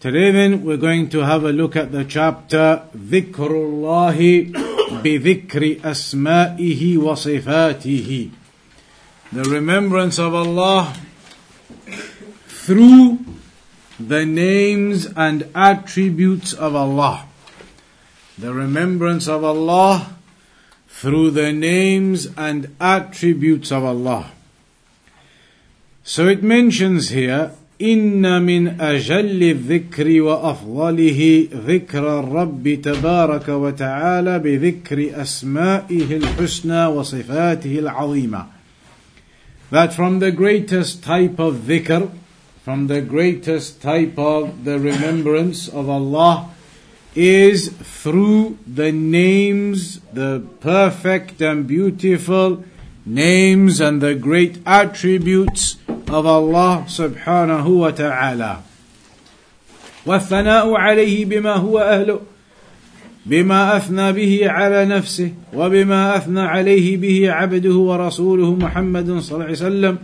Today then we're going to have a look at the chapter ذكر الله بذكر أسمائه وصفاته The remembrance of Allah through the names and attributes of Allah. The remembrance of Allah through the names and attributes of Allah. So it mentions here إن من أجل الذكر وأفضله ذكر الرب تبارك وتعالى بذكر أسمائه الحسنى وصفاته العظيمة. That from the greatest type of dhikr, from the greatest type of the remembrance of Allah, is through the names, the perfect and beautiful names and the great attributes of Allah subhanahu wa ta'ala. والثناء عليه بما هو أهله بما أثنى به على نفسه وبما أثنى عليه به عبده ورسوله محمد صلى الله عليه وسلم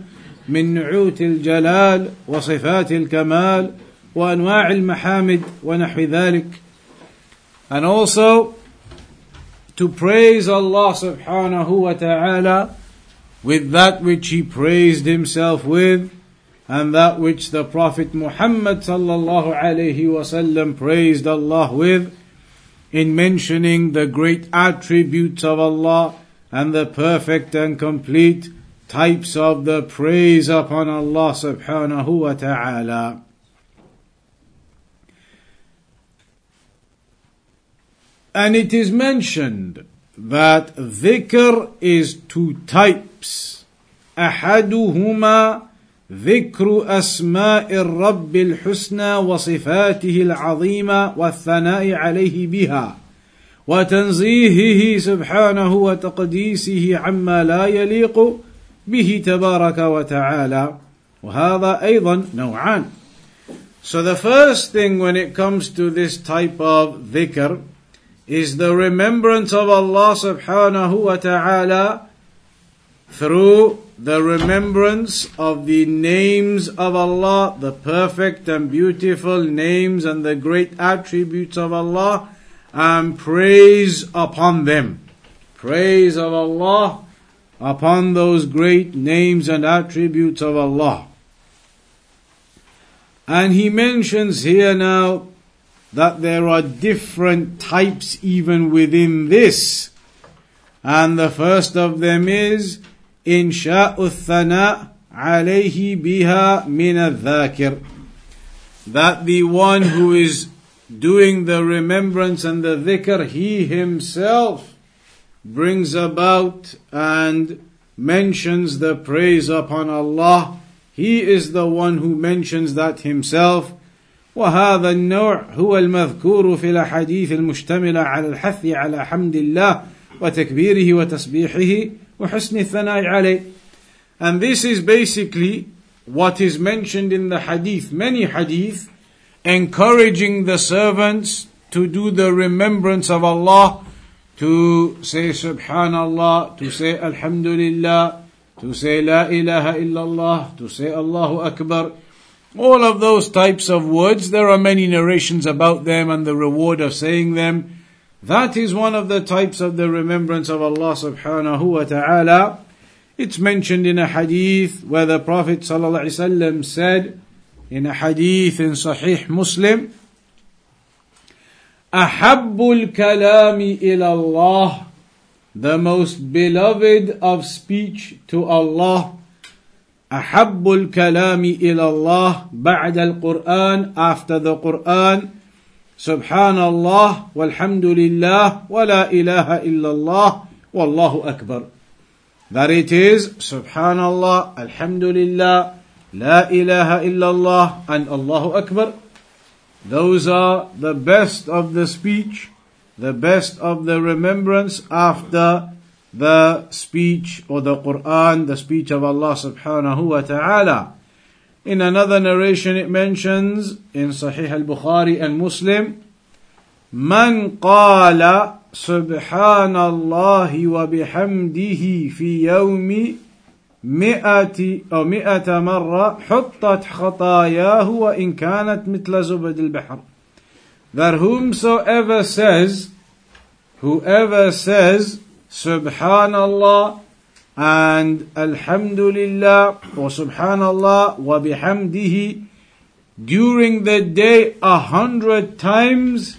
من نعوت الجلال وصفات الكمال وأنواع المحامد ونحو ذلك and also to praise Allah subhanahu wa ta'ala with that which he praised himself with and that which the Prophet Muhammad sallallahu alayhi wasallam praised Allah with in mentioning the great attributes of Allah and the perfect and complete types of the praise upon Allah subhanahu wa ta'ala. And it is mentioned that dhikr is two types. أحدهما ذكر أسماء الرب الحسنى وصفاته العظيمة والثناء عليه بها وتنزيهه سبحانه وتقديسه عما لا يليق به تبارك وتعالى. وهذا أيضا نوعان. So the first thing when it comes to this type of dhikr is the remembrance of Allah subhanahu wa ta'ala through the remembrance of the names of Allah, the perfect and beautiful names and the great attributes of Allah, and praise upon them. Praise of Allah upon those great names and attributes of Allah. And he mentions here now that there are different types even within this. And the first of them is إنشاء الثناء عليه بها من الذاكر that the one who is doing the remembrance and the dhikr, he himself brings about and mentions the praise upon Allah. He is the one who mentions that himself. وهذا النوع هو المذكور في الأحاديث المشتملة على الحث على حمد الله وتكبيره وتسبيحه وحسن الثناء عليه. And this is basically what is mentioned in the hadith, many hadith, encouraging the servants to do the remembrance of Allah, to say Subhanallah, to say Alhamdulillah, to say La ilaha illallah, to say Allahu Akbar. All of those types of words, there are many narrations about them and the reward of saying them. That is one of the types of the remembrance of Allah subhanahu wa ta'ala. It's mentioned in a hadith where the Prophet sallallahu alaihi wasallam said in a hadith in Sahih Muslim, أحب الكلام إلى الله the most beloved of speech to Allah أحب الكلام إلى الله بعد القرآن after the Quran Subhanallah, walhamdulillah, wa la ilaha illallah, wallahu akbar. That it is Subhanallah, Alhamdulillah, La ilaha illallah, and Allahu Akbar. Those are the best of the speech, the best of the remembrance after the speech or the Quran, the speech of Allah subhanahu wa ta'ala. In another narration it mentions in Sahih al-Bukhari and Muslim, من قال سبحان الله وبحمده في يوم مئة أو مئة مرة حطت خطاياه وإن كانت مثل زبد البحر that whomsoever says whoever says subhanallah and alhamdulillah or subhanallah wa bihamdihi during the day a hundred times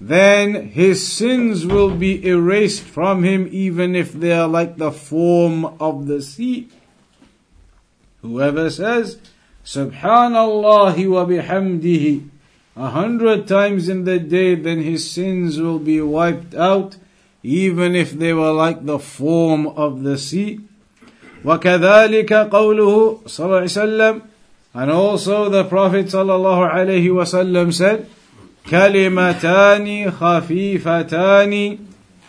then his sins will be erased from him even if they are like the form of the sea. Whoever says, Subhanallah wa bihamdihi, a hundred times in the day, then his sins will be wiped out, even if they were like the form of the sea. وكذلك قوله صلى الله عليه وسلم and also the Prophet صلى الله عليه وسلم said كلمتان خفيفتان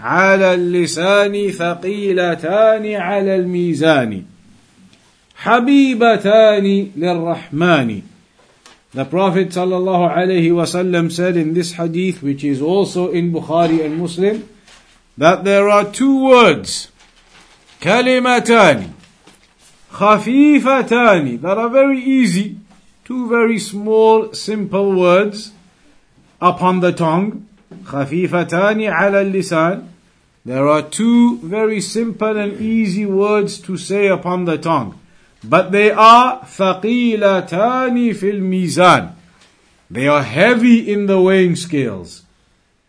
على اللسان ثقيلتان على الميزان حبيبتان للرحمن The Prophet sallallahu alaihi wasallam said in this hadith, which is also in Bukhari and Muslim, that there are two words, kalimatani, khafifatani, that are very easy, two very small, simple words upon the tongue, khafifatani ala lisan. There are two very simple and easy words to say upon the tongue, but they are thaqilatani fil mizan. They are heavy in the weighing scales.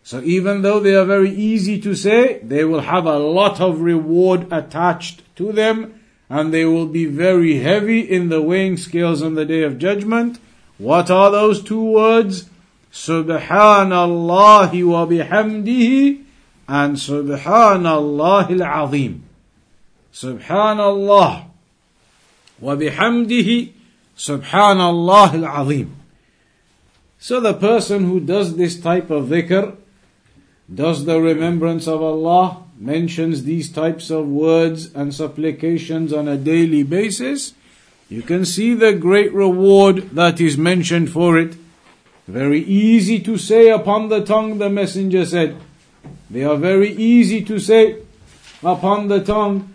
So even though they are very easy to say, they will have a lot of reward attached to them, and they will be very heavy in the weighing scales on the day of judgment. What are those two words? Subhanallah wa bihamdihi and Subhanallah al-Azim. Subhanallah wa bihamdihi Subhanallah al-Azim. So the person who does this type of dhikr, does the remembrance of Allah, mentions these types of words and supplications on a daily basis, you can see the great reward that is mentioned for it very easy to say upon the tongue, the messenger said. They are very easy to say upon the tongue,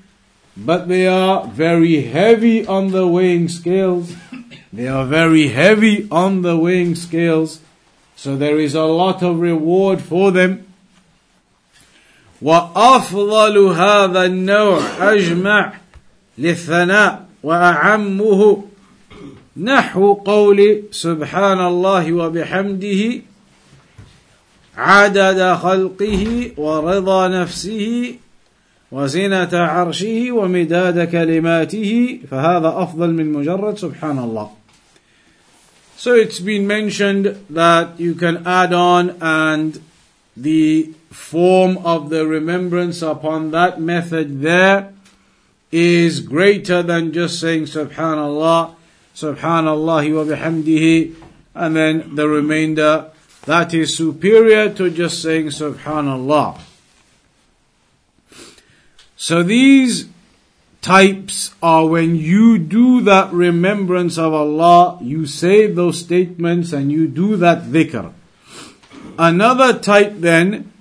but they are very heavy on the weighing scales. They are very heavy on the weighing scales. So there is a lot of reward for them. وأفضل هذا النوع أجمع للثناء وأعمه نحو قول سبحان الله وبحمده عدد خلقه ورضا نفسه وزنة عرشه ومداد كلماته فهذا أفضل من مجرد سبحان الله. So it's been mentioned that you can add on and the form of the remembrance upon that method there is greater than just saying Subhanallah Subhanallah wa bihamdihi, and then the remainder that is superior to just saying Subhanallah. So these types are when you do that remembrance of Allah, you say those statements and you do that dhikr. Another type then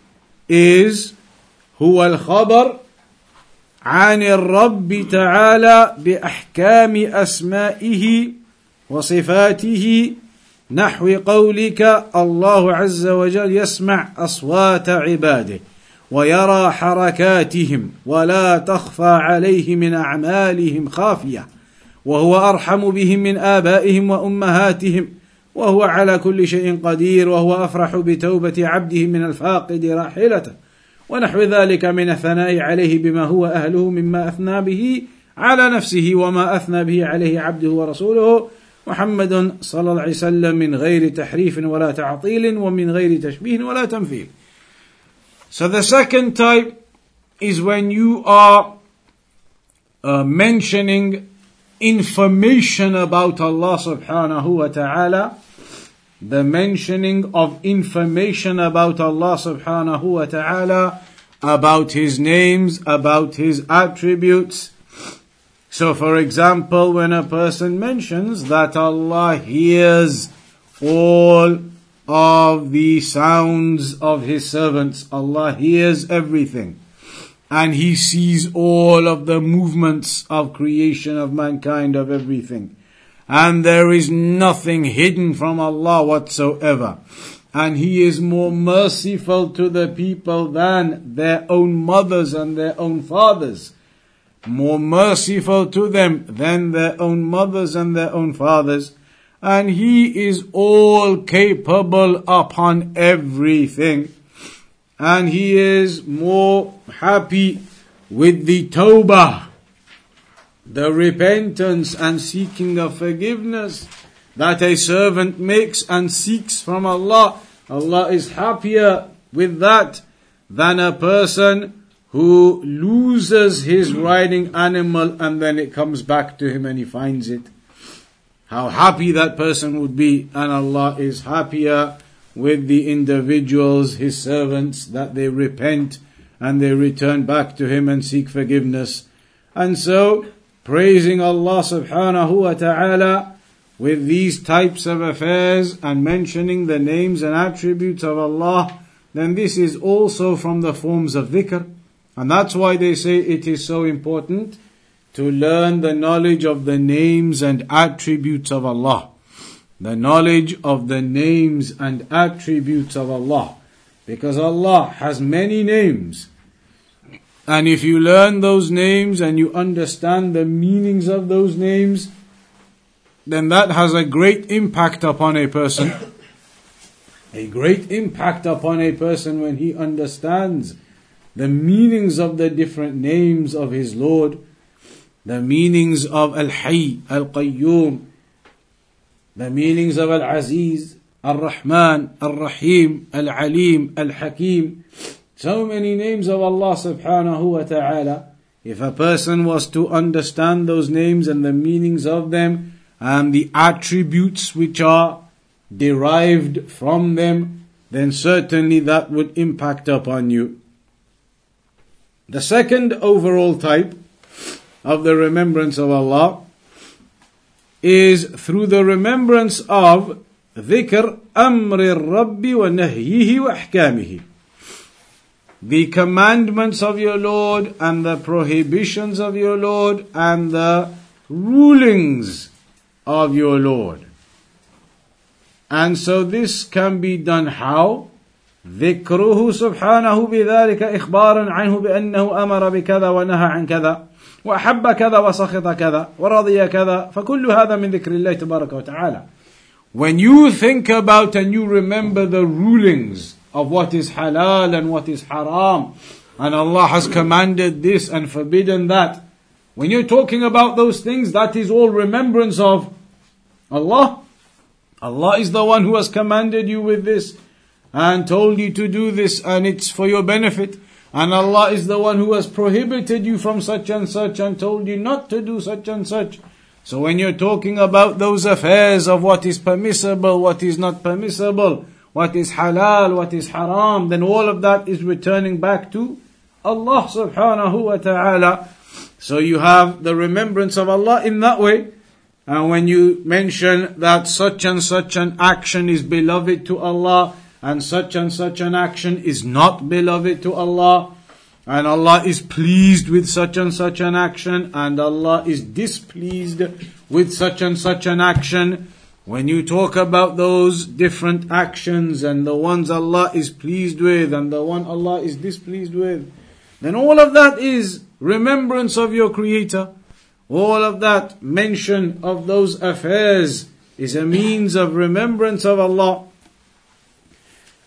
is هو الخبر عن الرب تعالى بأحكام أسمائه وصفاته نحو قولك الله عز وجل يسمع أصوات عباده ويرى حركاتهم ولا تخفى عليه من أعمالهم خافية وهو أرحم بهم من آبائهم وأمهاتهم وهو على كل شيء قدير وهو أفرح بتوبة عبده من الفاقد راحلته. ونحو ذلك من الثناء عليه بما هو أهله مما أثنى به على نفسه وما أثنى به عليه عبده ورسوله محمد صلى الله عليه وسلم من غير تحريف ولا تعطيل ومن غير تشبيه ولا تمثيل. So the second type is when you are uh, mentioning information about Allah subhanahu wa ta'ala the mentioning of information about Allah subhanahu wa ta'ala, about His names, about His attributes. So for example, when a person mentions that Allah hears all of the sounds of His servants, Allah hears everything. And He sees all of the movements of creation of mankind, of everything and there is nothing hidden from Allah whatsoever. And He is more merciful to the people than their own mothers and their own fathers. More merciful to them than their own mothers and their own fathers. And He is all capable upon everything. And He is more happy with the tawbah the repentance and seeking of forgiveness that a servant makes and seeks from Allah, Allah is happier with that than a person who loses his riding animal and then it comes back to him and he finds it. How happy that person would be, and Allah is happier with the individuals, His servants, that they repent and they return back to Him and seek forgiveness. And so, praising Allah subhanahu wa ta'ala with these types of affairs and mentioning the names and attributes of Allah, then this is also from the forms of dhikr. And that's why they say it is so important to learn the knowledge of the names and attributes of Allah. The knowledge of the names and attributes of Allah. Because Allah has many names. And if you learn those names and you understand the meanings of those names, then that has a great impact upon a person. a great impact upon a person when he understands the meanings of the different names of his Lord, the meanings of Al Hayy, Al Qayyum, the meanings of Al Aziz, Al Rahman, Al Rahim, Al Alim, Al Hakim. So many names of Allah subhanahu wa ta'ala. If a person was to understand those names and the meanings of them and the attributes which are derived from them, then certainly that would impact upon you. The second overall type of the remembrance of Allah is through the remembrance of ذكر أمر الرب ونهيه وأحكامه the commandments of your Lord and the prohibitions of your Lord and the rulings of your Lord. And so this can be done how? ذكره سبحانه بذلك إخبارا عنه بأنه أمر بكذا ونهى عن كذا وأحب كذا وسخط كذا ورضي كذا فكل هذا من ذكر الله تبارك وتعالى When you think about and you remember the rulings of what is halal and what is haram. And Allah has commanded this and forbidden that. When you're talking about those things, that is all remembrance of Allah. Allah is the one who has commanded you with this and told you to do this and it's for your benefit. And Allah is the one who has prohibited you from such and such and told you not to do such and such. So when you're talking about those affairs of what is permissible, what is not permissible, what is halal, what is haram, then all of that is returning back to Allah subhanahu wa ta'ala. So you have the remembrance of Allah in that way. And when you mention that such and such an action is beloved to Allah, and such and such an action is not beloved to Allah, and Allah is pleased with such and such an action, and Allah is displeased with such and such an action, when you talk about those different actions and the ones Allah is pleased with and the one Allah is displeased with, then all of that is remembrance of your Creator. All of that mention of those affairs is a means of remembrance of Allah.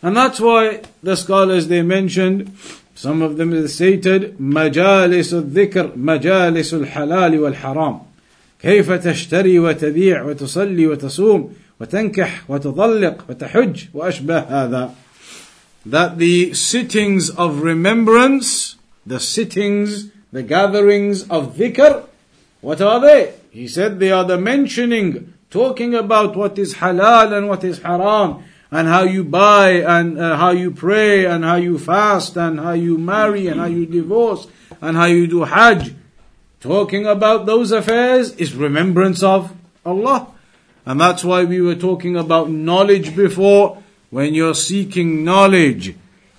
And that's why the scholars they mentioned, some of them stated, مجالس الذكر مجالس الحلال والحرام. كيف تشتري وتبيع وتصلي وتصوم وتنكح وتطلق وتحج وأشبه هذا that the sittings of remembrance the sittings the gatherings of dhikr what are they he said they are the mentioning talking about what is halal and what is haram, and how you buy and uh, how you pray and how you fast and how you marry and how you divorce and how you do hajj. Talking about those affairs is remembrance of Allah. And that's why we were talking about knowledge before. When you're seeking knowledge,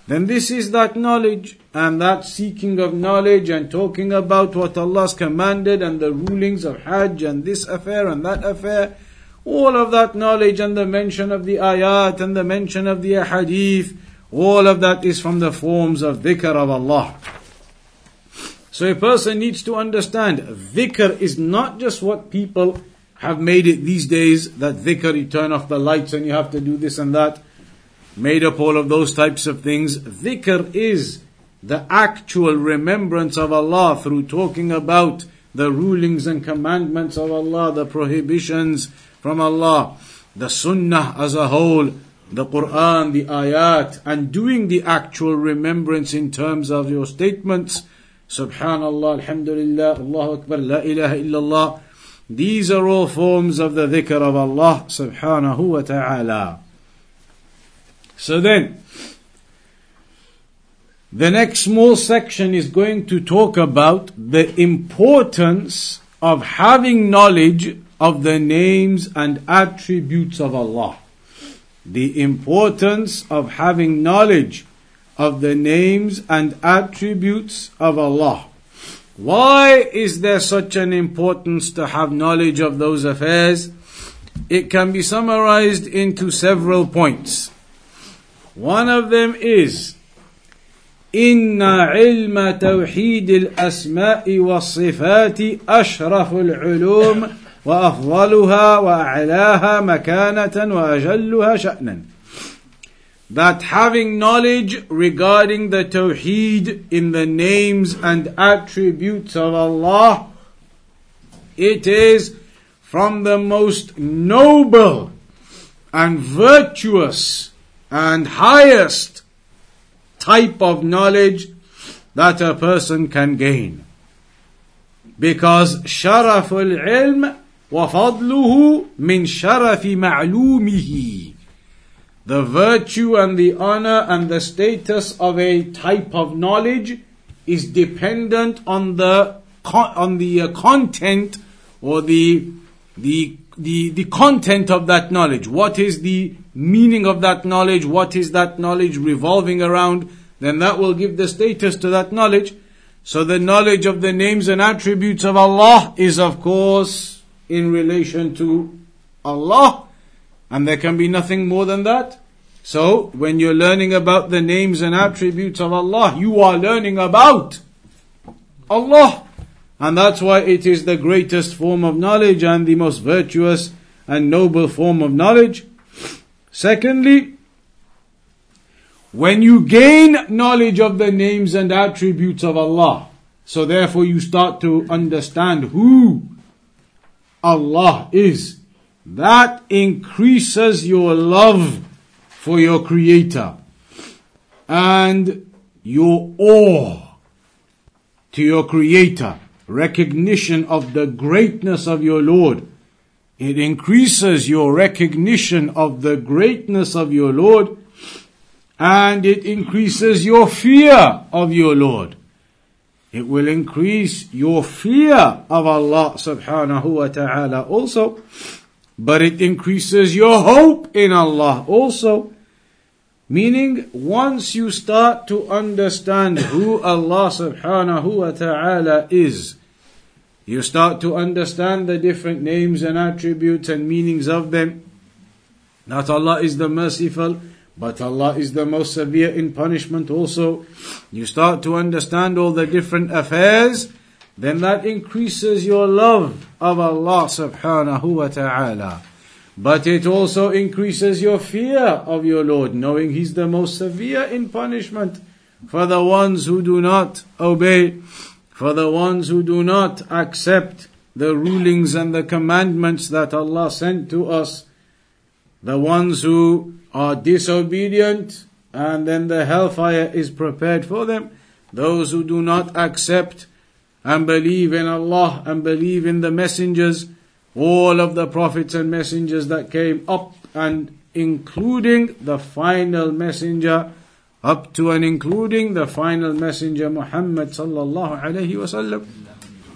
then this is that knowledge and that seeking of knowledge and talking about what Allah's commanded and the rulings of Hajj and this affair and that affair. All of that knowledge and the mention of the ayat and the mention of the hadith, all of that is from the forms of dhikr of Allah. So a person needs to understand dhikr is not just what people have made it these days that dhikr, you turn off the lights and you have to do this and that. Made up all of those types of things. Dhikr is the actual remembrance of Allah through talking about the rulings and commandments of Allah, the prohibitions from Allah, the Sunnah as a whole, the Quran, the ayat, and doing the actual remembrance in terms of your statements. Subhanallah, Alhamdulillah, Allahu Akbar, La ilaha illallah. These are all forms of the dhikr of Allah subhanahu wa ta'ala. So then, the next small section is going to talk about the importance of having knowledge of the names and attributes of Allah. The importance of having knowledge of the names and attributes of Allah. Why is there such an importance to have knowledge of those affairs? It can be summarized into several points. One of them is إن علم توحيد الأسماء والصفات أشرف العلوم وأفضلها وأعلاها مكانة وأجلها شأنا that having knowledge regarding the Tawheed in the names and attributes of Allah, it is from the most noble and virtuous and highest type of knowledge that a person can gain. Because sharaful ilm wa fadluhu min sharafi ma'lumihi the virtue and the honor and the status of a type of knowledge is dependent on the on the uh, content or the the the the content of that knowledge. What is the meaning of that knowledge? What is that knowledge revolving around? Then that will give the status to that knowledge. So the knowledge of the names and attributes of Allah is of course in relation to Allah and there can be nothing more than that. So, when you're learning about the names and attributes of Allah, you are learning about Allah. And that's why it is the greatest form of knowledge and the most virtuous and noble form of knowledge. Secondly, when you gain knowledge of the names and attributes of Allah, so therefore you start to understand who Allah is that increases your love for your Creator and your awe to your Creator, recognition of the greatness of your Lord. It increases your recognition of the greatness of your Lord and it increases your fear of your Lord. It will increase your fear of Allah subhanahu wa ta'ala also but it increases your hope in Allah also. Meaning, once you start to understand who Allah subhanahu wa ta'ala is, you start to understand the different names and attributes and meanings of them. Not Allah is the merciful, but Allah is the most severe in punishment also. You start to understand all the different affairs then that increases your love of Allah subhanahu wa ta'ala. But it also increases your fear of your Lord, knowing He's the most severe in punishment for the ones who do not obey, for the ones who do not accept the rulings and the commandments that Allah sent to us, the ones who are disobedient, and then the hellfire is prepared for them, those who do not accept and believe in Allah and believe in the messengers, all of the prophets and messengers that came up and including the final messenger up to and including the final messenger Muhammad sallallahu alayhi wasallam.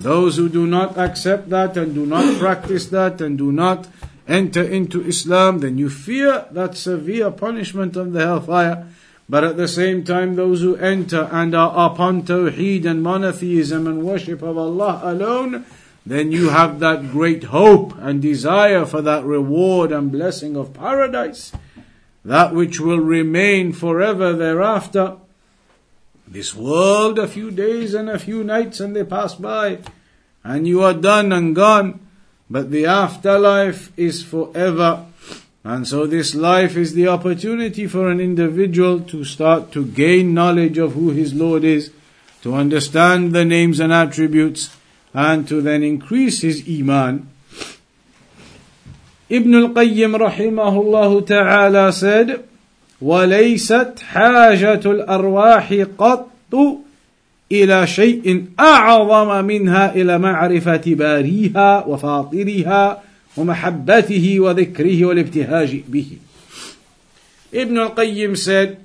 Those who do not accept that and do not practice that and do not enter into Islam, then you fear that severe punishment of the hellfire. But at the same time, those who enter and are upon Tawheed and monotheism and worship of Allah alone, then you have that great hope and desire for that reward and blessing of paradise, that which will remain forever thereafter. This world, a few days and a few nights, and they pass by, and you are done and gone. But the afterlife is forever. And so this life is the opportunity for an individual to start to gain knowledge of who his Lord is, to understand the names and attributes, and to then increase his iman. Ibn al-Qayyim rahimahullah ta'ala said, وليست حاجة الأرواح قط إلى شيء أعظم منها إلى معرفة باريها وفاطرها ومحبته وذكره والابتهاج به. Ibn al-Qayyim said,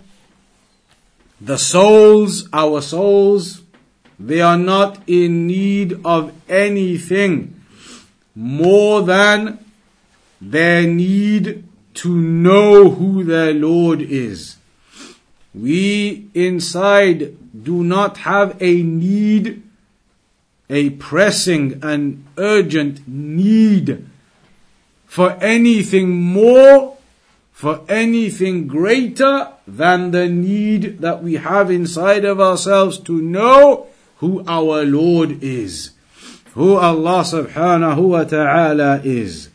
the souls, our souls, they are not in need of anything more than their need to know who their Lord is. We inside do not have a need, a pressing and urgent need for anything more, for anything greater than the need that we have inside of ourselves to know who our Lord is, who Allah subhanahu wa ta'ala is,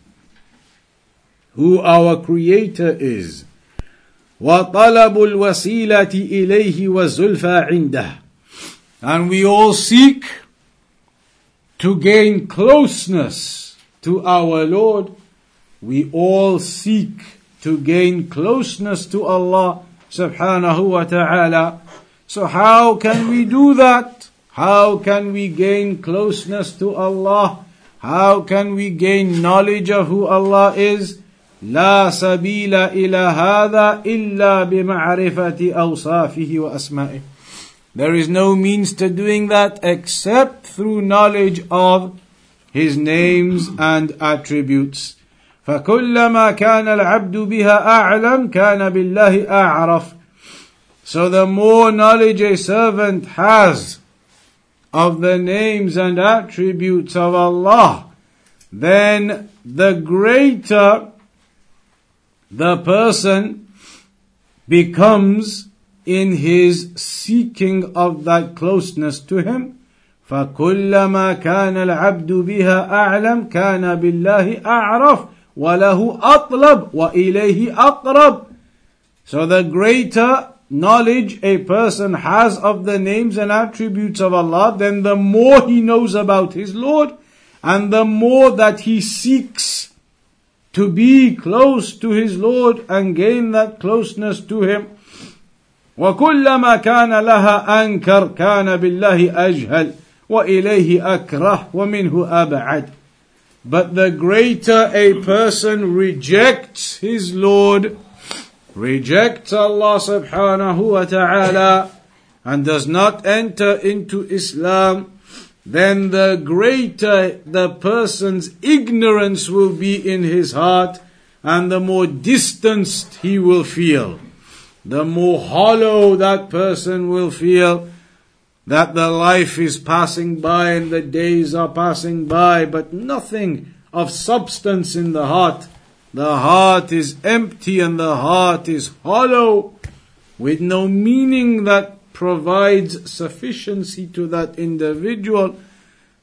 who our Creator is. وطلب الوسيلة إليه والزلفى عنده and we all seek to gain closeness to our Lord we all seek to gain closeness to Allah subhanahu wa ta'ala so how can we do that how can we gain closeness to Allah how can we gain knowledge of who Allah is لا سبيل إلى هذا إلا بمعرفة أوصافه وأسمائه. There is no means to doing that except through knowledge of His names and attributes. فكلما كان العبد بها أعلم كان بالله أعرف. So the more knowledge a servant has of the names and attributes of Allah, then the greater the person becomes in his seeking of that closeness to him فكلما كان العبد بها أعلم كان بالله أعرف وله أطلب وإليه أقرب So the greater knowledge a person has of the names and attributes of Allah, then the more he knows about his Lord, and the more that he seeks to be close to his Lord and gain that closeness to him. وكلما كان لها أنكر كان بالله أجهل وإليه أكره ومنه أبعد. but the greater a person rejects his Lord, rejects Allah subhanahu wa ta'ala, and does not enter into Islam, then the greater the person's ignorance will be in his heart, and the more distanced he will feel. The more hollow that person will feel, that the life is passing by and the days are passing by, but nothing of substance in the heart. The heart is empty and the heart is hollow, with no meaning that provides sufficiency to that individual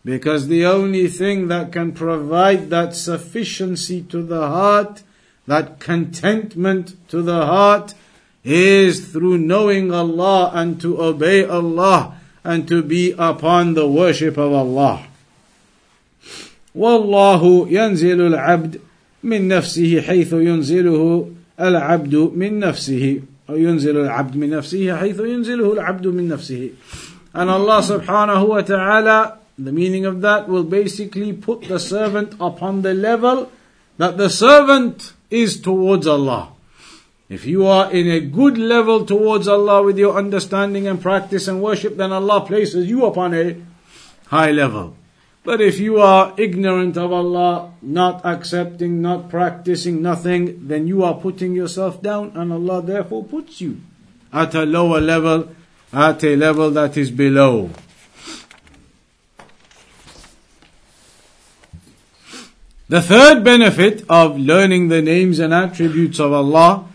because the only thing that can provide that sufficiency to the heart, that contentment to the heart, is through knowing Allah and to obey Allah and to be upon the worship of Allah. والله ينزل العبد من نفسه حيث ينزله العبد من نفسه أو ينزل العبد من نفسه حيث ينزله العبد من نفسه and Allah subhanahu wa ta'ala The meaning of that will basically put the servant upon the level that the servant is towards Allah. if you are in a good level towards Allah with your understanding and practice and worship, then Allah places you upon a high level. But if you are ignorant of Allah, not accepting, not practicing nothing, then you are putting yourself down and Allah therefore puts you at a lower level, at a level that is below. The third benefit of learning the names and attributes of Allah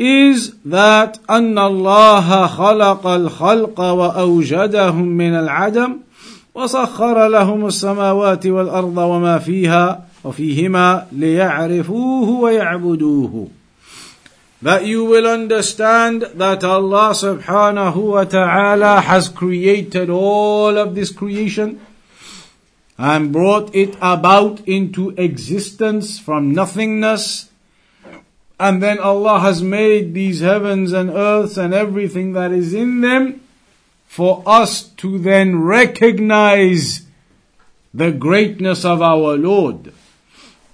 is that أن الله خلق الخلق وأوجدهم من العدم وسخر لهم السماوات والأرض وما فيها وفيهما ليعرفوه ويعبدوه that you will understand that Allah subhanahu wa ta'ala has created all of this creation and brought it about into existence from nothingness. And then Allah has made these heavens and earths and everything that is in them for us to then recognize the greatness of our Lord.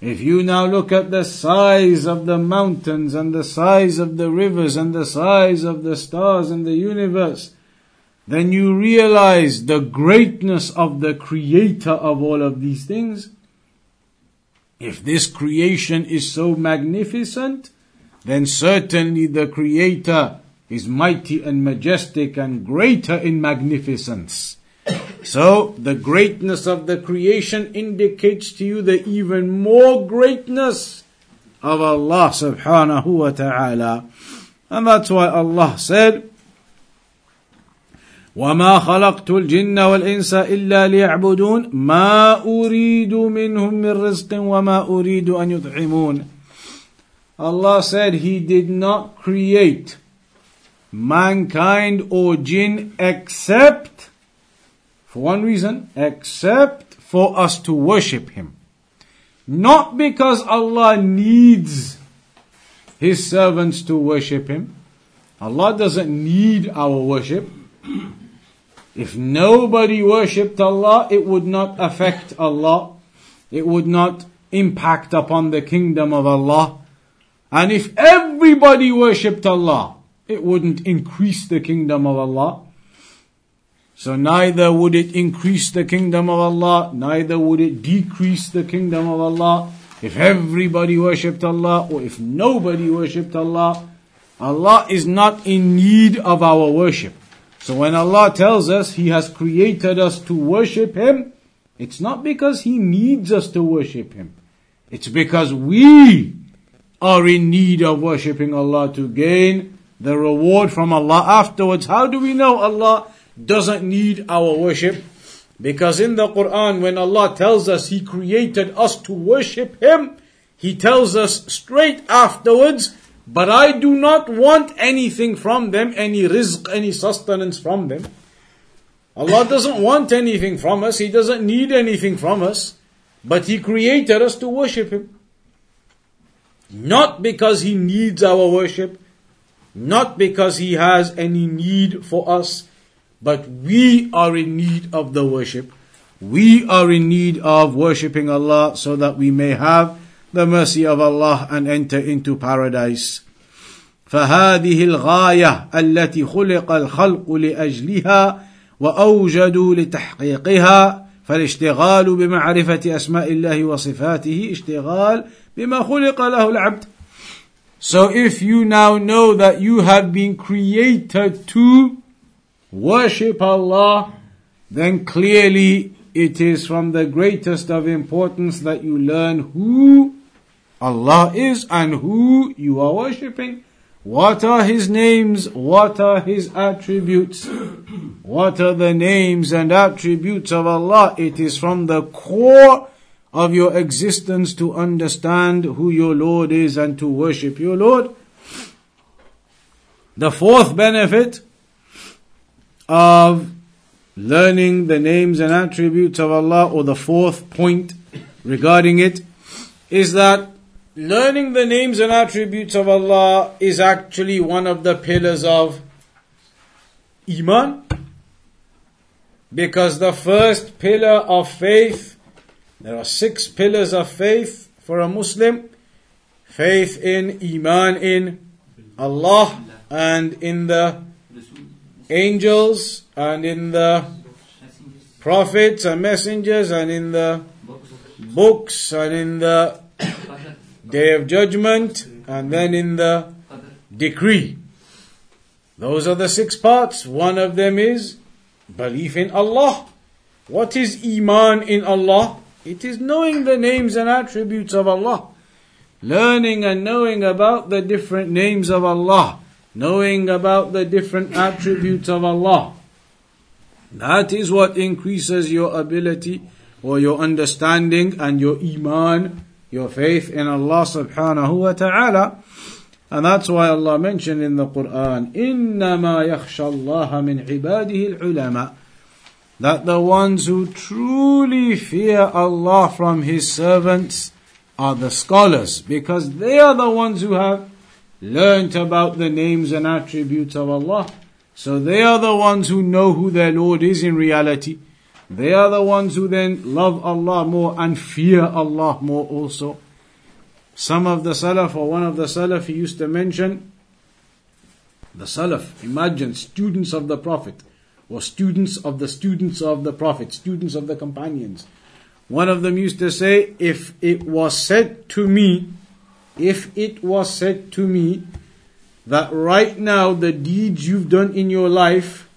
If you now look at the size of the mountains and the size of the rivers and the size of the stars in the universe, then you realize the greatness of the creator of all of these things. If this creation is so magnificent, then certainly the creator is mighty and majestic and greater in magnificence. So the greatness of the creation indicates to you the even more greatness of Allah subhanahu wa ta'ala. And that's why Allah said, وما خلقت الجن والإنس إلا ليعبدون ما أريد منهم من رزق وما أريد أن يطعمون Allah said He did not create mankind or jinn except for one reason, except for us to worship Him. Not because Allah needs His servants to worship Him. Allah doesn't need our worship. If nobody worshipped Allah, it would not affect Allah. It would not impact upon the kingdom of Allah. And if everybody worshipped Allah, it wouldn't increase the kingdom of Allah. So neither would it increase the kingdom of Allah, neither would it decrease the kingdom of Allah. If everybody worshipped Allah or if nobody worshipped Allah, Allah is not in need of our worship. So when Allah tells us He has created us to worship Him, it's not because He needs us to worship Him. It's because we are in need of worshipping Allah to gain the reward from Allah afterwards. How do we know Allah doesn't need our worship? Because in the Quran, when Allah tells us He created us to worship Him, He tells us straight afterwards, but I do not want anything from them, any rizq, any sustenance from them. Allah doesn't want anything from us, He doesn't need anything from us, but He created us to worship Him. Not because He needs our worship, not because He has any need for us, but we are in need of the worship. We are in need of worshipping Allah so that we may have the mercy of Allah and enter into paradise. فهذه الغاية التي خلق الخلق لأجلها وأوجدوا لتحقيقها فالاشتغال بمعرفة أسماء الله وصفاته اشتغال بما خلق له العبد so if you now know that you have been created to worship Allah, then clearly it is from the greatest of importance that you learn who Allah is and who you are worshipping. What are His names? What are His attributes? what are the names and attributes of Allah? It is from the core of your existence to understand who your Lord is and to worship your Lord. The fourth benefit of learning the names and attributes of Allah, or the fourth point regarding it, is that learning the names and attributes of Allah is actually one of the pillars of Iman. Because the first pillar of faith, there are six pillars of faith for a Muslim. Faith in Iman in Allah and in the angels and in the prophets and messengers and in the books and in the day of judgment and then in the decree. Those are the six parts. One of them is belief in Allah. What is Iman in Allah? It is knowing the names and attributes of Allah. Learning and knowing about the different names of Allah. Knowing about the different attributes of Allah. That is what increases your ability or your understanding and your Iman, your faith in Allah subhanahu wa ta'ala. And that's why Allah mentioned in the Quran, إِنَّمَا يَخْشَى اللَّهَ مِنْ عِبَادِهِ الْعُلَمَاء that the ones who truly fear Allah from His servants are the scholars, because they are the ones who have learnt about the names and attributes of Allah. So they are the ones who know who their Lord is in reality. They are the ones who then love Allah more and fear Allah more also. Some of the Salaf or one of the Salaf he used to mention the Salaf, imagine students of the Prophet or students of the students of the Prophet, students of the companions. One of them used to say, if it was said to me, if it was said to me that right now the deeds you've done in your life,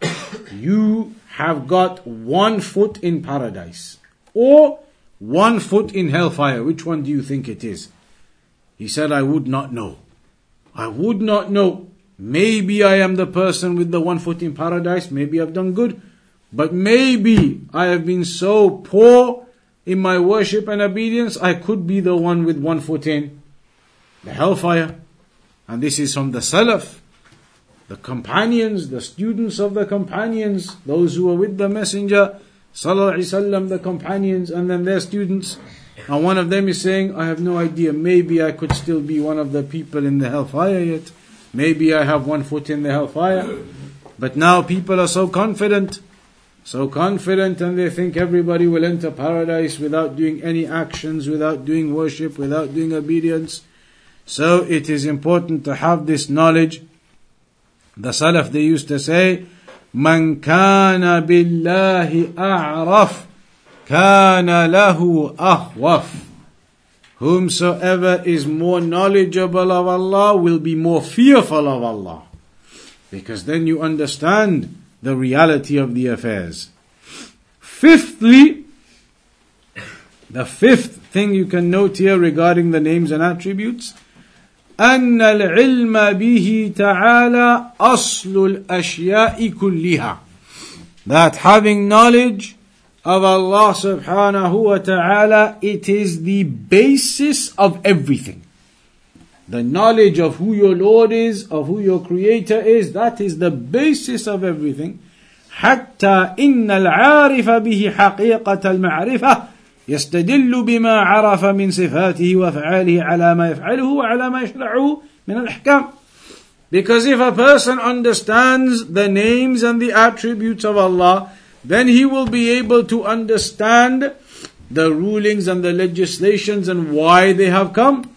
you have got one foot in paradise or one foot in hellfire. Which one do you think it is? He said, I would not know. I would not know. Maybe I am the person with the one foot in paradise. Maybe I've done good. But maybe I have been so poor in my worship and obedience, I could be the one with one foot in the hellfire. And this is from the Salaf, the companions, the students of the companions, those who were with the Messenger, Wasallam, the companions, and then their students. And one of them is saying, I have no idea, maybe I could still be one of the people in the hellfire yet. Maybe I have one foot in the hellfire. But now people are so confident, so confident, and they think everybody will enter paradise without doing any actions, without doing worship, without doing obedience. So it is important to have this knowledge. The Salaf they used to say, من كان بالله أعرف كان له أخوف Whomsoever is more knowledgeable of Allah will be more fearful of Allah. Because then you understand the reality of the affairs. Fifthly, the fifth thing you can note here regarding the names and attributes أن العلم به تعالى أصل الأشياء كلها that having knowledge of Allah subhanahu wa ta'ala it is the basis of everything the knowledge of who your Lord is of who your creator is that is the basis of everything حتى إن العارف به حقيقة المعرفة يستدل بما عرف من صفاته وافعاله على ما يفعله وعلى ما يشرعه من الأحكام. Because if a person understands the names and the attributes of Allah, then he will be able to understand the rulings and the legislations and why they have come.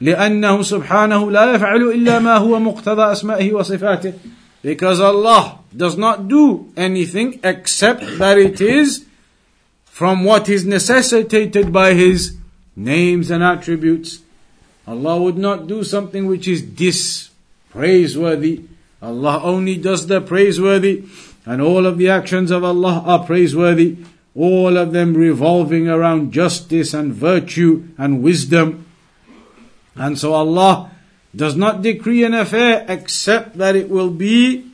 لأنه سبحانه لا يفعل إلا ما هو مقتضى أسمائه وصفاته. Because Allah does not do anything except that it is from what is necessitated by His names and attributes. Allah would not do something which is dispraiseworthy. Allah only does the praiseworthy, and all of the actions of Allah are praiseworthy, all of them revolving around justice and virtue and wisdom. And so Allah does not decree an affair except that it will be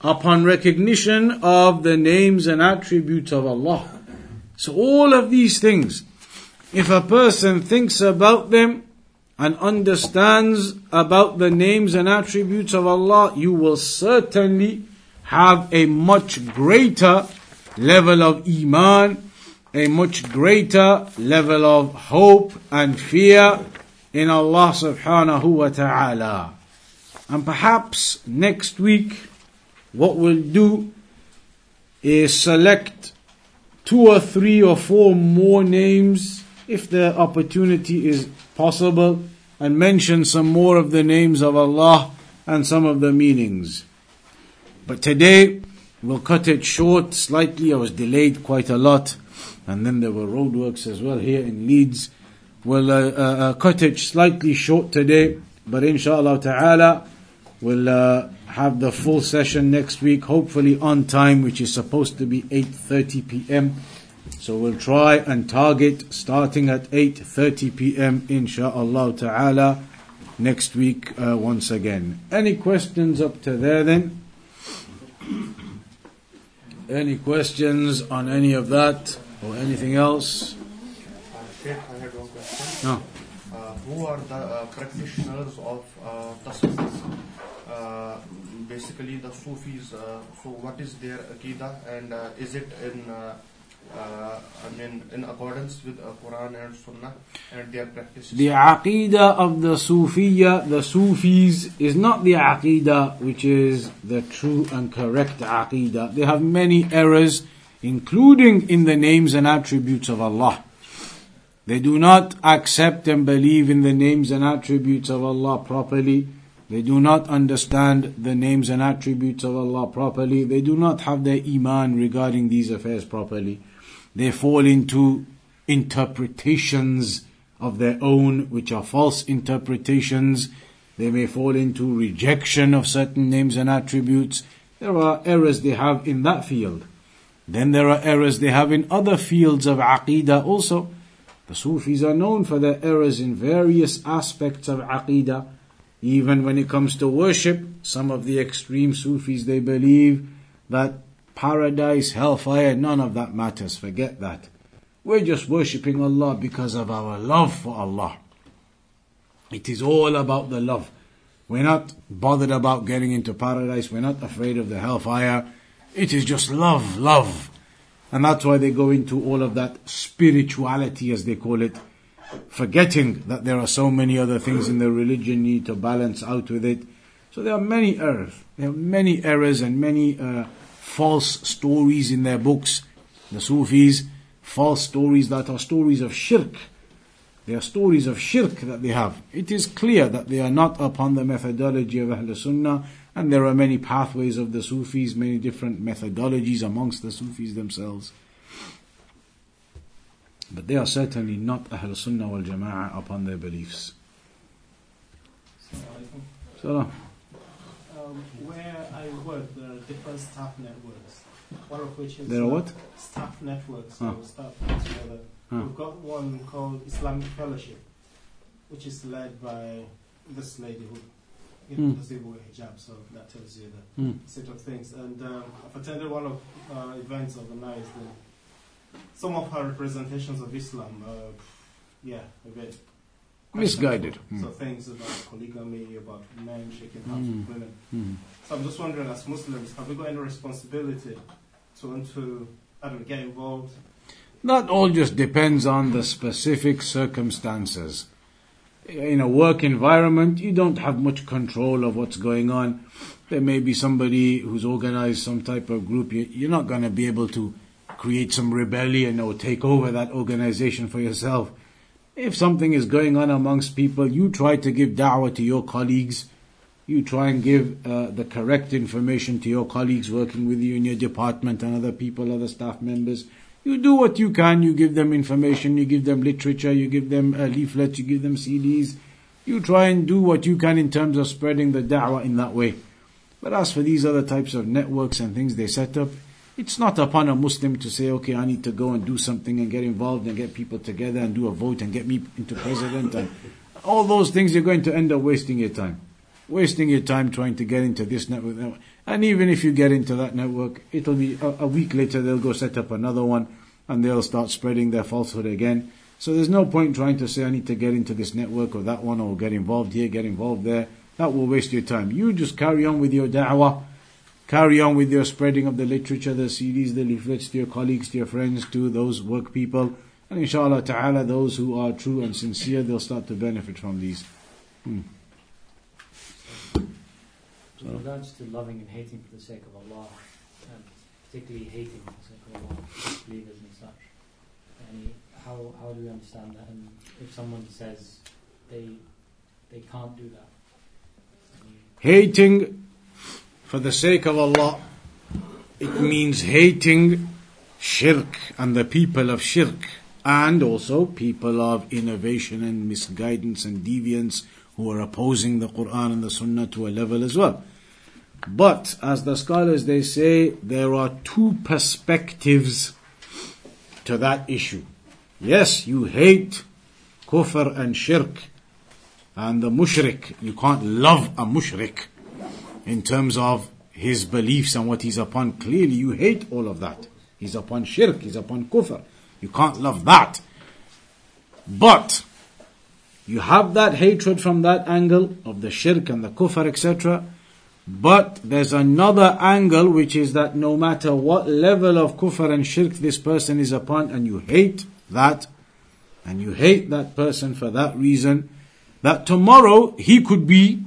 upon recognition of the names and attributes of Allah. So all of these things, if a person thinks about them and understands about the names and attributes of Allah, you will certainly have a much greater level of iman, a much greater level of hope and fear in Allah subhanahu wa ta'ala. And perhaps next week, what we'll do is select two or three or four more names if the opportunity is possible and mention some more of the names of Allah and some of the meanings. But today we'll cut it short slightly. I was delayed quite a lot and then there were roadworks as well here in Leeds. We'll uh, uh, uh cut it slightly short today, but inshallah ta'ala we'll uh, have the full session next week, hopefully on time, which is supposed to be 8.30 p.m. So we'll try and target starting at 8.30 p.m. insha'Allah ta'ala next week uh, once again. Any questions up to there then? Any questions on any of that or anything else? No. Uh, who are the uh, practitioners of uh, Tasawwuf? Uh, basically the Sufis, uh, so what is their Aqidah and uh, is it in uh, I mean, in accordance with uh, Quran and Sunnah and their practices. The aqidah of the Sufiya, the Sufis, is not the aqidah which is the true and correct aqidah. They have many errors, including in the names and attributes of Allah. They do not accept and believe in the names and attributes of Allah properly. They do not understand the names and attributes of Allah properly. They do not have their iman regarding these affairs properly. They fall into interpretations of their own, which are false interpretations. They may fall into rejection of certain names and attributes. There are errors they have in that field. Then there are errors they have in other fields of aqidah also. The Sufis are known for their errors in various aspects of aqidah. Even when it comes to worship, some of the extreme Sufis they believe that paradise, hellfire, none of that matters. Forget that. We're just worshipping Allah because of our love for Allah. It is all about the love. We're not bothered about getting into paradise. We're not afraid of the hellfire. It is just love, love. And that's why they go into all of that spirituality, as they call it, forgetting that there are so many other things in the religion need to balance out with it. So there are many errors. There are many errors and many uh, false stories in their books, the Sufis, false stories that are stories of shirk. They are stories of shirk that they have. It is clear that they are not upon the methodology of Ahl Sunnah, and there are many pathways of the Sufis, many different methodologies amongst the Sufis themselves. But they are certainly not Ahl Sunnah wal Jama'ah upon their beliefs. Salam um, where I work, there are different staff networks. One of which is there are what? Staff networks. So staff together. We've got one called Islamic Fellowship, which is led by this lady who you know, mm. does even wear hijab, so that tells you the mm. state of things. And um, I've attended one of uh, events organized, and some of her representations of Islam, uh, yeah, a bit misguided. So mm. things about polygamy, about men shaking hands mm. with women. Mm. So I'm just wondering, as Muslims, have we got any responsibility to, to I don't know, get involved? That all just depends on the specific circumstances. In a work environment, you don't have much control of what's going on. There may be somebody who's organized some type of group. You're not going to be able to create some rebellion or take over that organization for yourself if something is going on amongst people, you try to give da'wah to your colleagues. You try and give uh, the correct information to your colleagues working with you in your department and other people, other staff members. You do what you can. You give them information. You give them literature. You give them uh, leaflets. You give them CDs. You try and do what you can in terms of spreading the da'wah in that way. But as for these other types of networks and things they set up, it's not upon a Muslim to say, okay, I need to go and do something and get involved and get people together and do a vote and get me into president and all those things. You're going to end up wasting your time, wasting your time trying to get into this network. And even if you get into that network, it'll be a, a week later they'll go set up another one and they'll start spreading their falsehood again. So there's no point trying to say I need to get into this network or that one or get involved here, get involved there. That will waste your time. You just carry on with your da'wah Carry on with your spreading of the literature, the CDs, the leaflets to your colleagues, to your friends, to those work people. And inshallah ta'ala, those who are true and sincere, they'll start to benefit from these. Hmm. In regards to loving and hating for the sake of Allah, um, particularly hating for the sake of Allah, believers and such. And how how do we understand that? And if someone says they they can't do that, hating for the sake of Allah, it means hating shirk and the people of shirk, and also people of innovation and misguidance and deviance who are opposing the Quran and the Sunnah to a level as well. But as the scholars they say, there are two perspectives to that issue. Yes, you hate kufr and shirk and the mushrik. You can't love a mushrik in terms of his beliefs and what he's upon. Clearly, you hate all of that. He's upon shirk, he's upon kufr. You can't love that. But you have that hatred from that angle of the shirk and the kufr, etc. But there's another angle which is that no matter what level of kufr and shirk this person is upon, and you hate that, and you hate that person for that reason, that tomorrow he could be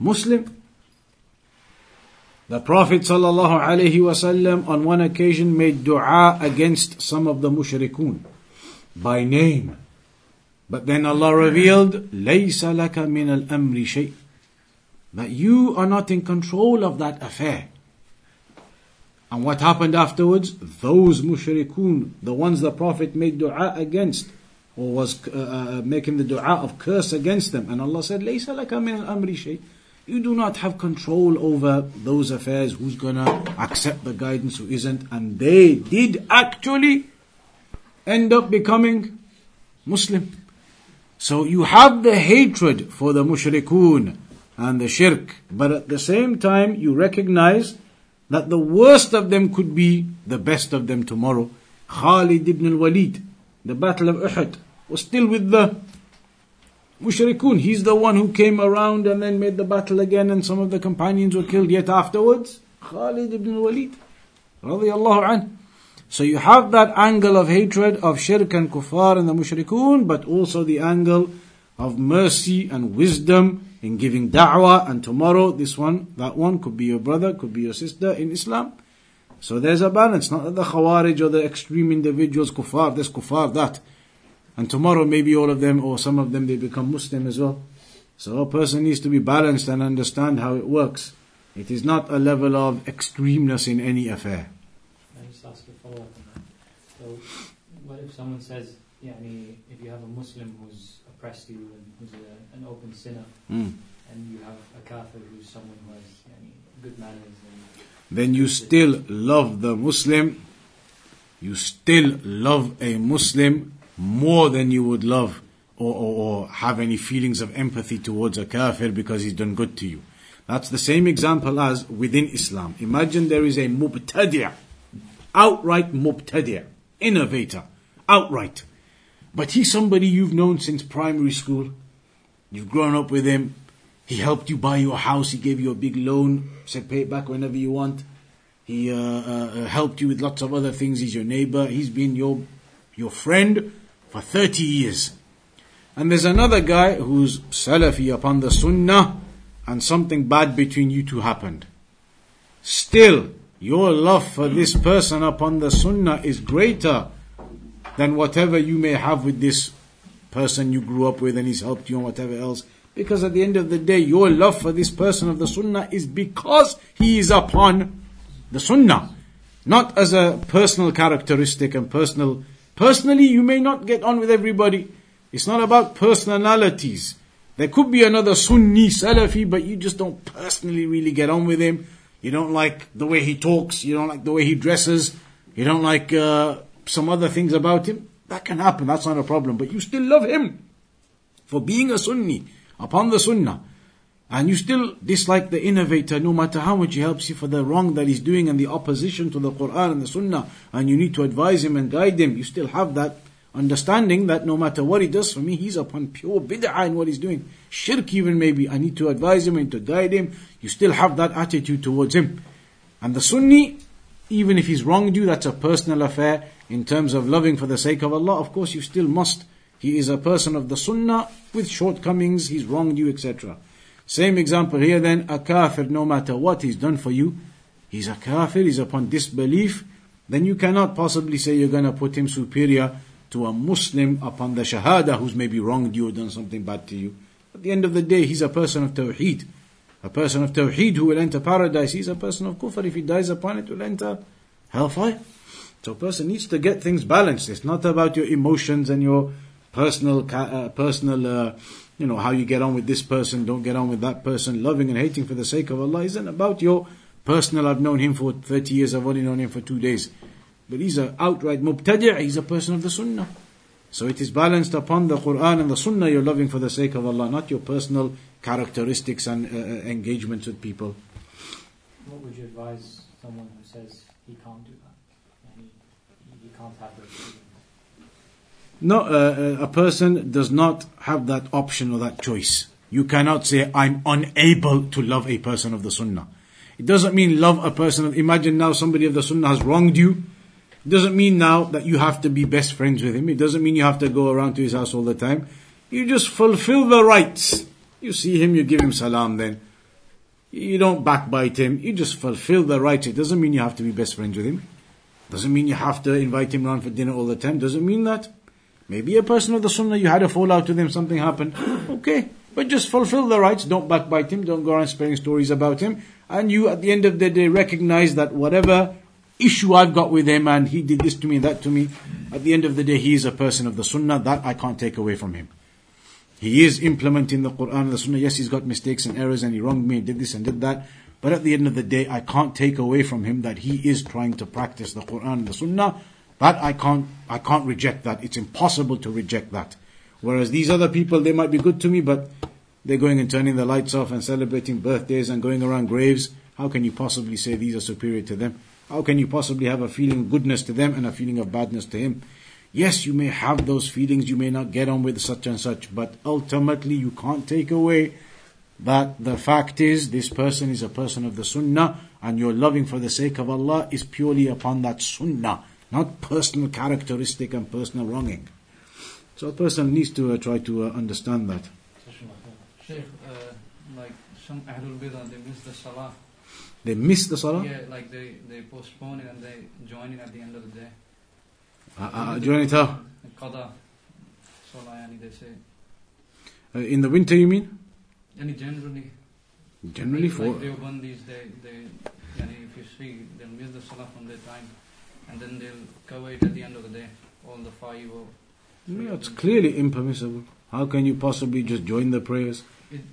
Muslim. The Prophet ﷺ on one occasion made dua against some of the mushrikun by name. But then Allah revealed, لَيْسَ لَكَ مِنَ الْأَمْرِ شَيْءٍ that you are not in control of that affair. And what happened afterwards? Those mushrikun, the ones the Prophet made dua against, or was uh, uh, making the dua of curse against them. And Allah said, لَيْسَ لَكَ مِنَ الْأَمْرِ شَيْءٍ you do not have control over those affairs, who's gonna accept the guidance, who isn't. And they did actually end up becoming Muslim. So you have the hatred for the mushrikun, and the shirk. But at the same time, you recognize that the worst of them could be the best of them tomorrow. Khalid ibn al-Walid, the battle of Uhud, was still with the mushrikun. He's the one who came around and then made the battle again and some of the companions were killed yet afterwards. Khalid ibn al-Walid, radiallahu anhu. So you have that angle of hatred of shirk and kuffar and the mushrikun, but also the angle of mercy and wisdom in giving da'wah, and tomorrow this one, that one could be your brother, could be your sister in Islam. So there's a balance, not that the Khawarij or the extreme individuals, kuffar, this kuffar, that. And tomorrow maybe all of them or some of them they become Muslim as well. So a person needs to be balanced and understand how it works. It is not a level of extremeness in any affair. I just ask a follow up on that. So, what if someone says, yeah, I mean, if you have a Muslim who's oppressed you and who's a, an open sinner, mm. and you have a kafir who's someone who has good manners. then you still love the Muslim. You still love a Muslim more than you would love or, or, or have any feelings of empathy towards a kafir because he's done good to you. That's the same example as within Islam. Imagine there is a mubtadi', outright mubtadi', innovator, outright. But he's somebody you've known since primary school. You've grown up with him. He helped you buy your house. He gave you a big loan. Said pay it back whenever you want. He uh, uh, uh, helped you with lots of other things. He's your neighbor. He's been your your friend for 30 years. And there's another guy who's Salafi upon the Sunnah and something bad between you two happened. Still, your love for this person upon the Sunnah is greater than whatever you may have with this person you grew up with and he's helped you and whatever else. Because at the end of the day, your love for this person of the Sunnah is because he is upon the Sunnah. Not as a personal characteristic and personal. Personally, you may not get on with everybody. It's not about personalities. There could be another Sunni Salafi, but you just don't personally really get on with him. You don't like the way he talks. You don't like the way he dresses. You don't like uh, some other things about him, that can happen, that's not a problem. But you still love him for being a Sunni upon the Sunnah. And you still dislike the innovator no matter how much he helps you for the wrong that he's doing and the opposition to the Quran and the Sunnah. And you need to advise him and guide him. You still have that understanding that no matter what he does for me, he's upon pure bid'ah in what he's doing. Shirk even maybe. I need to advise him and to guide him. You still have that attitude towards him. And the Sunni, even if he's wronged you, that's a personal affair in terms of loving for the sake of Allah, of course you still must. He is a person of the sunnah with shortcomings, he's wronged you, etc. Same example here then, a kafir, no matter what he's done for you, he's a kafir, he's upon disbelief, then you cannot possibly say you're going to put him superior to a Muslim upon the Shahada who's maybe wronged you or done something bad to you. At the end of the day, he's a person of Tawheed. A person of Tawheed who will enter paradise, he's a person of Kufr. If he dies upon it, will enter hellfire. So a person needs to get things balanced. It's not about your emotions and your personal, uh, personal, uh, you know, how you get on with this person, don't get on with that person. Loving and hating for the sake of Allah isn't about your personal. I've known him for 30 years, I've only known him for two days. But he's an outright mubtadi', he's a person of the sunnah. So it is balanced upon the Quran and the Sunnah you're loving for the sake of Allah, not your personal characteristics and uh, uh engagements with people. What would you advise someone who says he can't do that? He, he can't have those? No, uh, uh, a person does not have that option or that choice. You cannot say, I'm unable to love a person of the Sunnah. It doesn't mean love a person. Imagine now somebody of the Sunnah has wronged you it doesn't mean now that you have to be best friends with him. It doesn't mean you have to go around to his house all the time. You just fulfill the rights. You see him, you give him salam then. You don't backbite him. You just fulfill the rights. It doesn't mean you have to be best friends with him. Doesn't mean you have to invite him around for dinner all the time. Doesn't mean that. Maybe a person of the sunnah, you had a fallout with him, something happened. Okay. But just fulfill the rights. Don't backbite him. Don't go around spreading stories about him. And you, at the end of the day, recognize that whatever issue I've got with him and he did this to me, that to me. At the end of the day, he is a person of the Sunnah. That I can't take away from him. He is implementing the Quran and the Sunnah. Yes, he's got mistakes and errors and he wronged me, did this and did that. But at the end of the day, I can't take away from him that he is trying to practice the Quran and the Sunnah. That I can't, I can't reject that. It's impossible to reject that. Whereas these other people, they might be good to me, but they're going and turning the lights off and celebrating birthdays and going around graves. How can you possibly say these are superior to them? How can you possibly have a feeling of goodness to them and a feeling of badness to him? Yes, you may have those feelings, you may not get on with such and such, but ultimately you can't take away that the fact is this person is a person of the sunnah and your loving for the sake of Allah is purely upon that sunnah, not personal characteristic and personal wronging. So a person needs to uh, try to uh, understand that. Sheikh, uh, like some Ahlul Bidah, they miss the Salah they miss the salah? Yeah, like they, they postpone it and they join it at the end of the day. Uh, uh, join it how? Qada. Salah, yani they say. Uh, in the winter, you mean? Yani generally. Generally like, for? Like Deobandis, they, they, yani if you see, they'll miss the salah from their time and then they'll cover it at the end of the day, all the five or. Yeah, it's clearly impermissible. How can you possibly just join the prayers?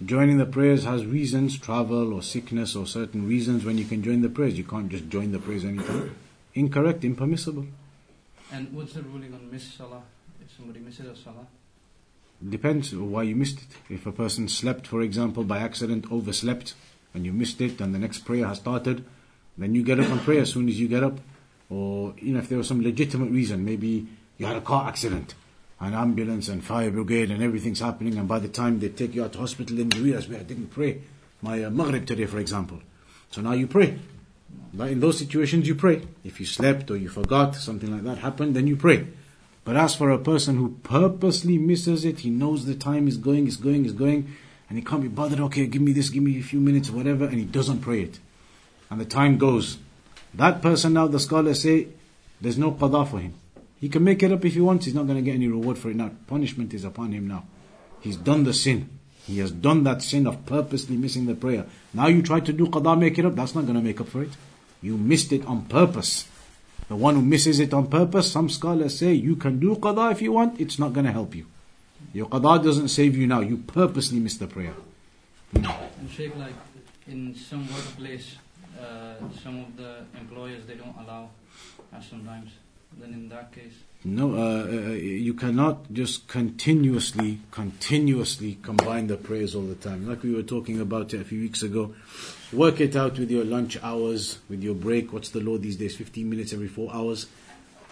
Joining the prayers has reasons, travel or sickness or certain reasons when you can join the prayers. You can't just join the prayers anytime. Incorrect, impermissible. And what's the ruling on miss salah? If somebody misses a salah? Depends why you missed it. If a person slept, for example, by accident, overslept, and you missed it, and the next prayer has started, then you get up and pray as soon as you get up. Or, you know, if there was some legitimate reason, maybe you had a car accident, an ambulance and fire brigade and everything's happening and by the time they take you out to hospital then you realize, I didn't pray my uh, Maghrib today for example. So now you pray. But in those situations you pray. If you slept or you forgot, something like that happened, then you pray. But as for a person who purposely misses it, he knows the time is going, is going, is going, and he can't be bothered, okay, give me this, give me a few minutes, whatever, and he doesn't pray it. And the time goes. That person now, the scholars say, there's no qada for him. He can make it up if he wants, he's not going to get any reward for it now. Punishment is upon him now. He's done the sin. He has done that sin of purposely missing the prayer. Now you try to do qada, make it up, that's not going to make up for it. You missed it on purpose. The one who misses it on purpose, some scholars say you can do qada if you want, it's not going to help you. Your qada doesn't save you now, you purposely missed the prayer. No. Sheikh, like in some workplace, some of the employers they don't allow, and sometimes then in that case? No, uh, uh, you cannot just continuously, continuously combine the prayers all the time. Like we were talking about a few weeks ago. Work it out with your lunch hours, with your break. What's the law these days? 15 minutes every four hours.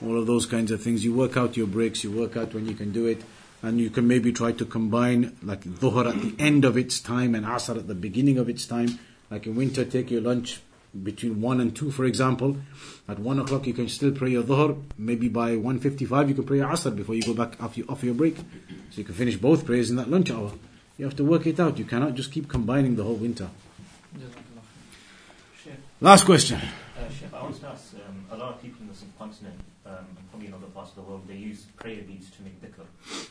All of those kinds of things. You work out your breaks, you work out when you can do it. And you can maybe try to combine like dhuhr at the end of its time and asr at the beginning of its time. Like in winter, take your lunch between 1 and 2 for example at 1 o'clock you can still pray your dhuhr maybe by 1.55 you can pray your asr before you go back off your, off your break so you can finish both prayers in that lunch hour you have to work it out you cannot just keep combining the whole winter Last question. Uh, Sheikh, I wanted to ask, um, a lot of people in the subcontinent, um, and probably in other parts of the world, they use prayer beads to make dhikr.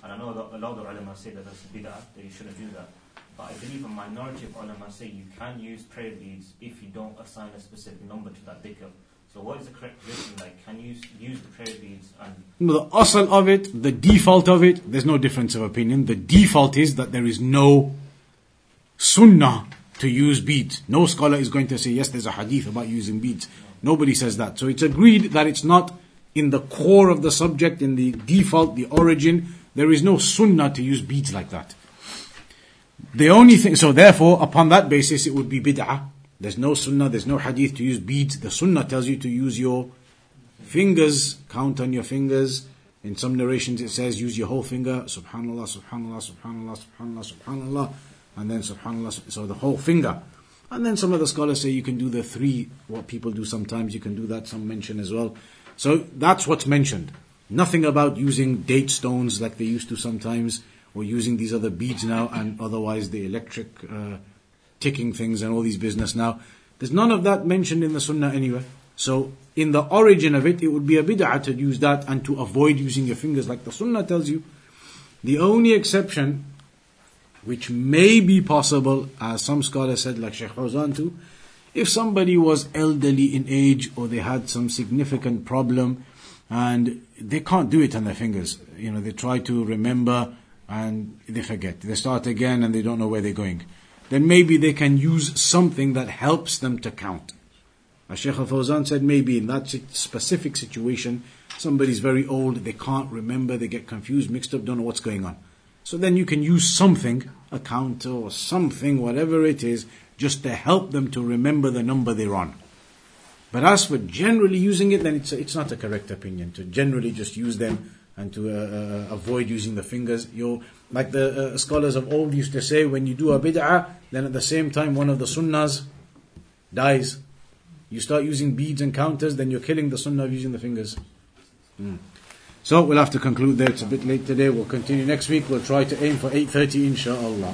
And I know a lot of the ulama say that that's bid'ah, that you shouldn't do that. But I believe a minority of ulama say you can use prayer beads if you don't assign a specific number to that dhikr. So what is the correct position? Like, can you use, the prayer beads and The asal of it, the default of it, there's no difference of opinion. The default is that there is no sunnah to use beads. No scholar is going to say, yes, there's a hadith about using beads. Nobody says that. So it's agreed that it's not in the core of the subject, in the default, the origin. There is no sunnah to use beads like that. The only thing, so therefore, upon that basis, it would be bid'ah. There's no sunnah, there's no hadith to use beads. The sunnah tells you to use your fingers, count on your fingers. In some narrations it says use your whole finger, subhanallah, subhanallah, subhanallah, subhanallah, subhanallah, and then subhanallah, so the whole finger. And then some of the scholars say you can do the three, what people do sometimes, you can do that, some mention as well. So that's what's mentioned. Nothing about using date stones like they used to sometimes, or using these other beads now, and otherwise the electric uh, ticking things and all these business now. There's none of that mentioned in the Sunnah anywhere. So in the origin of it, it would be a bid'ah to use that and to avoid using your fingers like the Sunnah tells you. The only exception, which may be possible, as some scholars said, like Sheikh Fawzan too, if somebody was elderly in age or they had some significant problem and they can't do it on their fingers, you know, they try to remember and they forget. They start again and they don't know where they're going. Then maybe they can use something that helps them to count. As Sheikh Al Fawzan said, maybe in that specific situation, somebody's very old, they can't remember, they get confused, mixed up, don't know what's going on. So then you can use something, a counter or something, whatever it is, just to help them to remember the number they're on. But as for generally using it, then it's, it's not a correct opinion to generally just use them and to uh, uh, avoid using the fingers. you like the uh, scholars of old used to say, when you do a bid'ah, then at the same time one of the sunnahs dies. You start using beads and counters, then you're killing the sunnah of using the fingers. Hmm. So we'll have to conclude there. It's a bit late today. We'll continue next week. We'll try to aim for 8.30 inshaAllah.